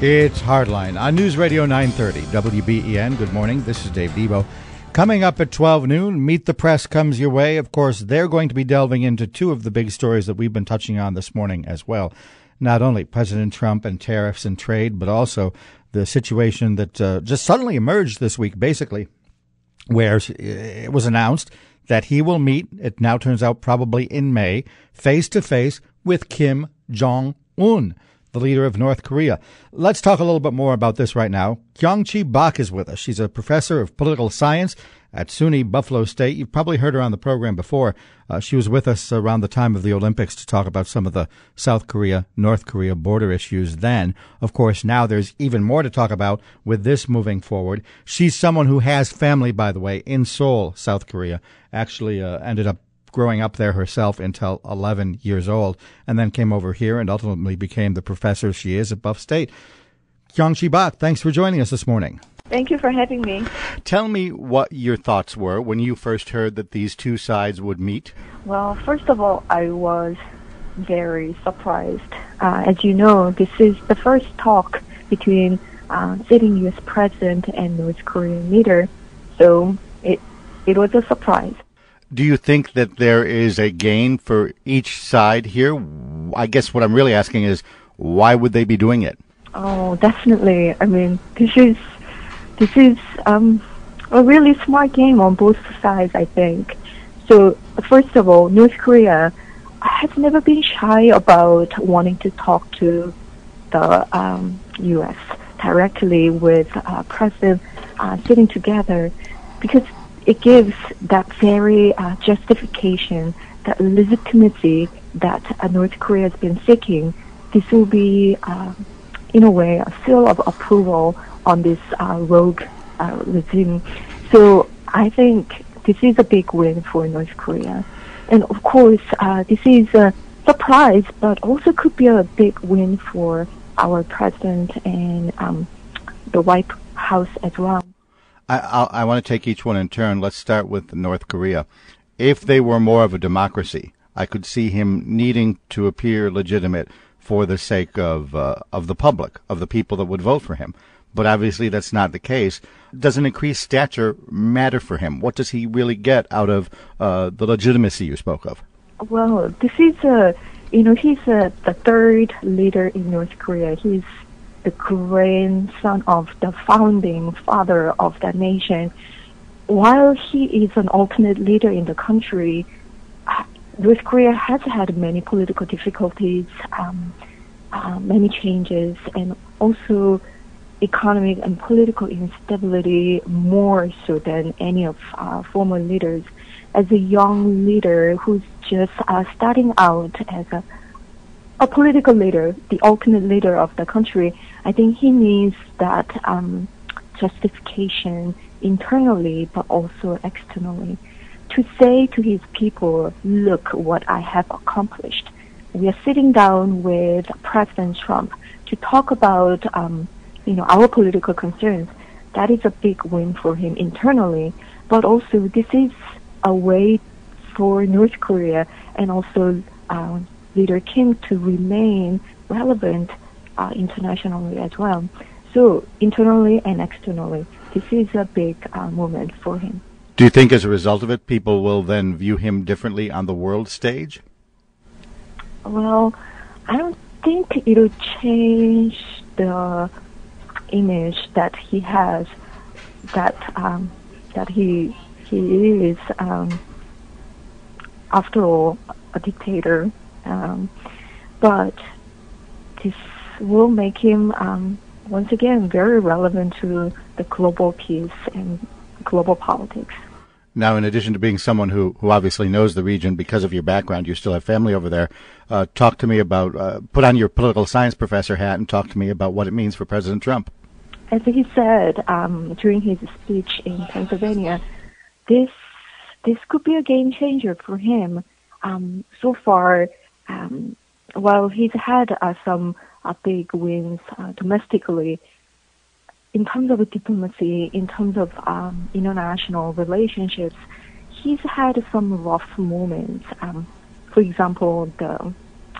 It's Hardline on News Radio 930 WBEN. Good morning. This is Dave Debo. Coming up at 12 noon, Meet the Press comes your way. Of course, they're going to be delving into two of the big stories that we've been touching on this morning as well. Not only President Trump and tariffs and trade, but also the situation that uh, just suddenly emerged this week, basically, where it was announced that he will meet, it now turns out probably in May, face to face with Kim Jong Un the leader of North Korea. Let's talk a little bit more about this right now. Kyung-Chi Bak is with us. She's a professor of political science at SUNY Buffalo State. You've probably heard her on the program before. Uh, she was with us around the time of the Olympics to talk about some of the South Korea, North Korea border issues then. Of course, now there's even more to talk about with this moving forward. She's someone who has family, by the way, in Seoul, South Korea. Actually, uh, ended up growing up there herself until 11 years old, and then came over here and ultimately became the professor she is at Buff State. Kyung-Chi Bak, thanks for joining us this morning. Thank you for having me. Tell me what your thoughts were when you first heard that these two sides would meet. Well, first of all, I was very surprised. Uh, as you know, this is the first talk between uh, sitting U.S. president and North Korean leader, so it it was a surprise do you think that there is a gain for each side here? I guess what I'm really asking is why would they be doing it? Oh, definitely. I mean, this is this is um, a really smart game on both sides. I think. So, first of all, North Korea has never been shy about wanting to talk to the um, U.S. directly with uh, President uh, sitting together because it gives that very uh, justification, that legitimacy that uh, North Korea has been seeking. This will be, uh, in a way, a seal of approval on this uh, rogue uh, regime. So I think this is a big win for North Korea. And of course, uh, this is a surprise, but also could be a big win for our president and um, the White House as well. I, I, I want to take each one in turn. Let's start with North Korea. If they were more of a democracy, I could see him needing to appear legitimate for the sake of uh, of the public, of the people that would vote for him. But obviously, that's not the case. Does an increased stature matter for him? What does he really get out of uh, the legitimacy you spoke of? Well, this is a, you know, he's a, the third leader in North Korea. He's the grandson of the founding father of that nation. While he is an alternate leader in the country, North Korea has had many political difficulties, um, uh, many changes, and also economic and political instability more so than any of uh, former leaders. As a young leader who's just uh, starting out as a a political leader, the ultimate leader of the country, I think he needs that um, justification internally but also externally to say to his people, look what I have accomplished. We are sitting down with President Trump to talk about, um, you know, our political concerns. That is a big win for him internally, but also this is a way for North Korea and also uh, leader Kim to remain relevant uh, internationally as well. So internally and externally, this is a big uh, moment for him. Do you think, as a result of it, people will then view him differently on the world stage? Well, I don't think it'll change the image that he has. That um, that he he is, um, after all, a dictator. Um, but this will make him um, once again very relevant to the global peace and global politics. Now, in addition to being someone who, who obviously knows the region because of your background, you still have family over there. Uh, talk to me about, uh, put on your political science professor hat and talk to me about what it means for President Trump. As he said um, during his speech in Pennsylvania, this this could be a game changer for him. Um, so far, um, while he's had uh, some uh, big wins uh, domestically, in terms of diplomacy, in terms of um, international relationships, he's had some rough moments. Um, for example, the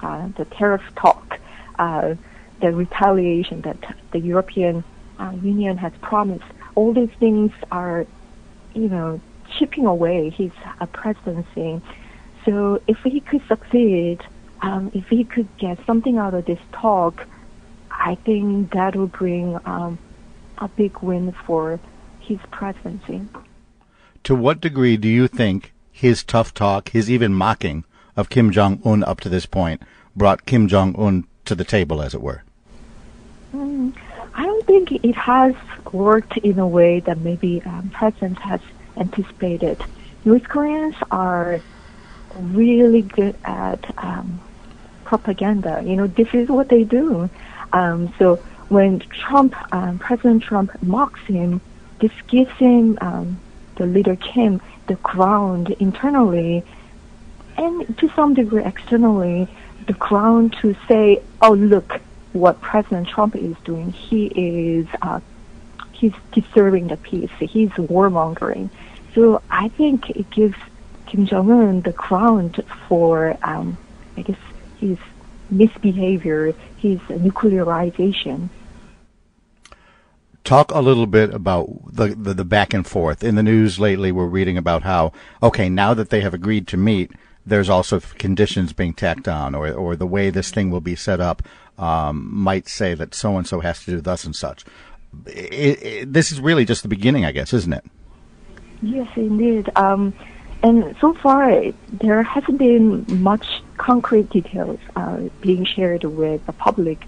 uh, the tariff talk, uh, the retaliation that the European uh, Union has promised. All these things are, you know, chipping away his presidency. So if he could succeed, um, if he could get something out of this talk, I think that will bring um, a big win for his presidency. To what degree do you think his tough talk, his even mocking of Kim Jong Un up to this point, brought Kim Jong Un to the table, as it were? Mm, I don't think it has worked in a way that maybe um, President has anticipated. North Koreans are really good at um, propaganda. You know, this is what they do. Um, so when Trump, um, President Trump mocks him, this gives him, um, the leader Kim, the ground internally and to some degree externally, the ground to say, oh, look what President Trump is doing. He is, uh, he's disturbing the peace. He's warmongering. So I think it gives Kim Jong Un the ground for, um, I guess, his misbehavior, his nuclearization. Talk a little bit about the, the, the back and forth. In the news lately, we're reading about how, okay, now that they have agreed to meet, there's also conditions being tacked on, or, or the way this thing will be set up um, might say that so and so has to do thus and such. It, it, this is really just the beginning, I guess, isn't it? Yes, indeed. Um, and so far, there hasn't been much concrete details uh, being shared with the public.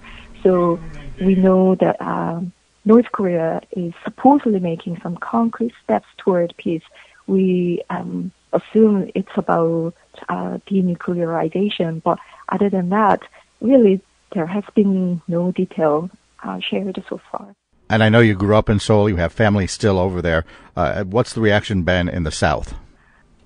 So we know that uh, North Korea is supposedly making some concrete steps toward peace. We um, assume it's about uh, denuclearization, but other than that, really, there has been no detail uh, shared so far. And I know you grew up in Seoul. You have family still over there. Uh, what's the reaction been in the South?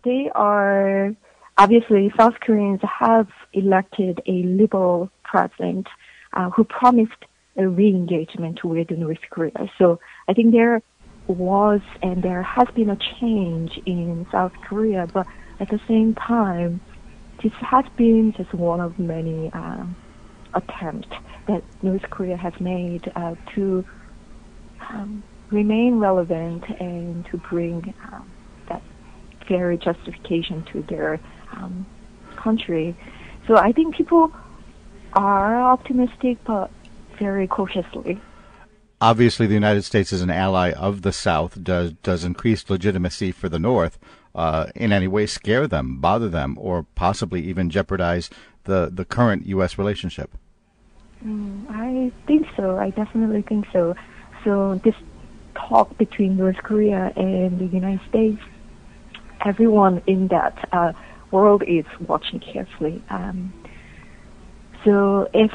They are obviously South Koreans have elected a liberal president uh, who promised a re-engagement with North Korea. So I think there was and there has been a change in South Korea, but at the same time, this has been just one of many um, attempts that North Korea has made uh, to um, remain relevant and to bring um, very justification to their um, country. So I think people are optimistic, but very cautiously. Obviously, the United States is an ally of the South. Does does increased legitimacy for the North uh, in any way scare them, bother them, or possibly even jeopardize the the current U.S. relationship? Mm, I think so. I definitely think so. So this talk between North Korea and the United States, everyone in that uh, world is watching carefully. Um, so if,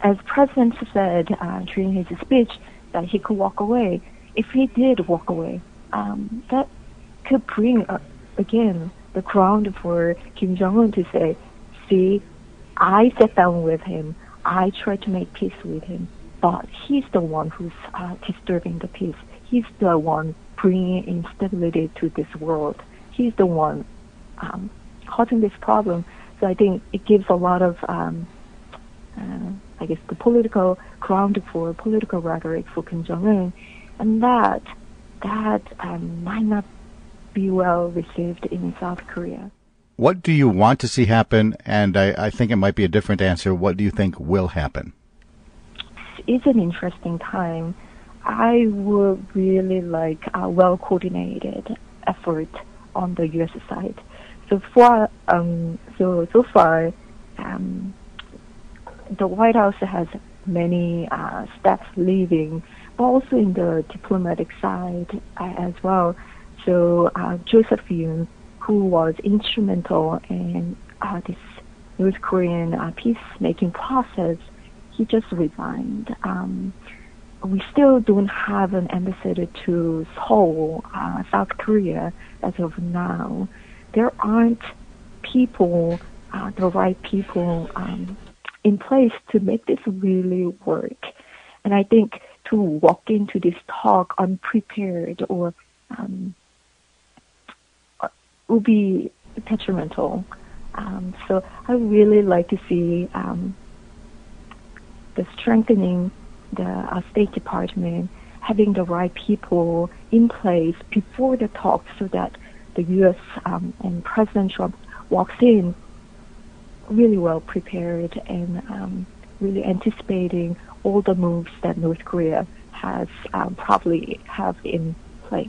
as President said uh, during his speech, that he could walk away, if he did walk away, um, that could bring uh, again the ground for Kim Jong Un to say, "See, I sat down with him. I tried to make peace with him, but he's the one who's uh, disturbing the peace. He's the one bringing instability to this world. He's the one um, causing this problem. So I think it gives a lot of, um, uh, I guess, the political ground for political rhetoric for Kim Jong Un, and that that um, might not be well received in South Korea. What do you want to see happen? And I, I think it might be a different answer. What do you think will happen? It's an interesting time. I would really like a well coordinated effort on the U.S. side. So far, um, so so far, um, the White House has many uh, staff leaving, but also in the diplomatic side uh, as well. So uh, Joseph Yun, who was instrumental in uh, this North Korean uh, peacemaking process, he just resigned. Um, we still don't have an ambassador to Seoul, uh, South Korea, as of now. There aren't people, uh, the right people, um, in place to make this really work. And I think to walk into this talk unprepared or um, uh, will be detrimental. Um, so I really like to see um, the strengthening the uh, State Department having the right people in place before the talk so that the U.S. Um, and President Trump walks in really well prepared and um, really anticipating all the moves that North Korea has um, probably have in place.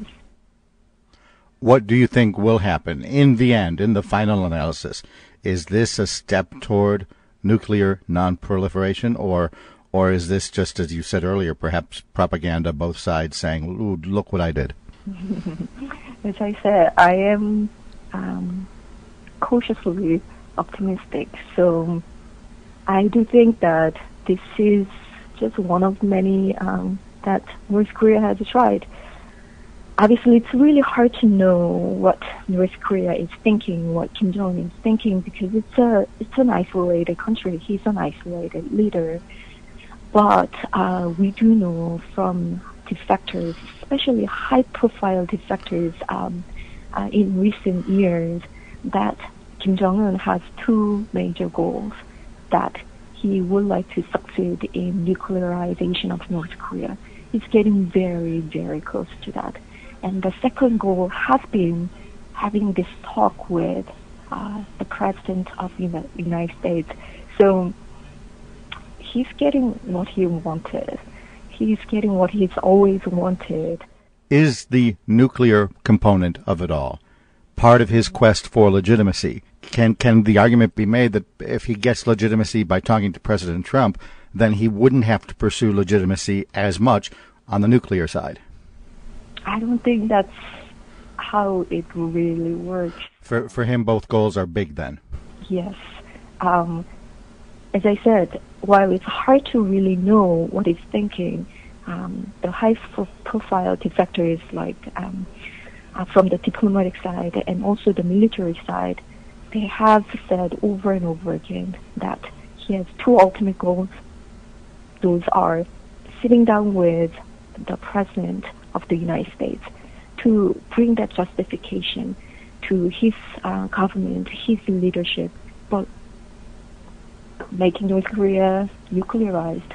What do you think will happen in the end, in the final analysis? Is this a step toward nuclear nonproliferation, or or is this just as you said earlier, perhaps propaganda, both sides saying, "Look what I did"? as I said, I am um, cautiously optimistic. So I do think that this is just one of many um, that North Korea has tried. Obviously, it's really hard to know what North Korea is thinking, what Kim Jong Un is thinking, because it's a it's an isolated country. He's an isolated leader. But uh, we do know from defectors, especially high-profile defectors um, uh, in recent years, that Kim Jong Un has two major goals that he would like to succeed in nuclearization of North Korea. He's getting very, very close to that. And the second goal has been having this talk with uh, the president of the United States. So he's getting what he wanted. He's getting what he's always wanted. Is the nuclear component of it all part of his quest for legitimacy? can can the argument be made that if he gets legitimacy by talking to President Trump, then he wouldn't have to pursue legitimacy as much on the nuclear side? I don't think that's how it really works. For for him, both goals are big. Then. Yes. Um, as I said, while it's hard to really know what he's thinking, um, the high-profile defectors like um, uh, from the diplomatic side and also the military side they have said over and over again that he has two ultimate goals. Those are sitting down with the President of the United States to bring that justification to his uh, government, his leadership, but making North Korea nuclearized.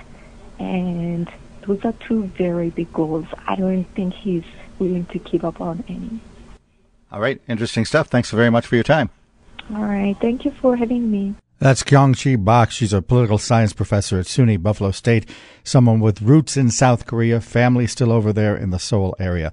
And those are two very big goals. I don't think he's willing to give up on any. All right, interesting stuff. Thanks very much for your time. All right. Thank you for having me. That's Kyung-Chi Bak. She's a political science professor at SUNY Buffalo State, someone with roots in South Korea, family still over there in the Seoul area.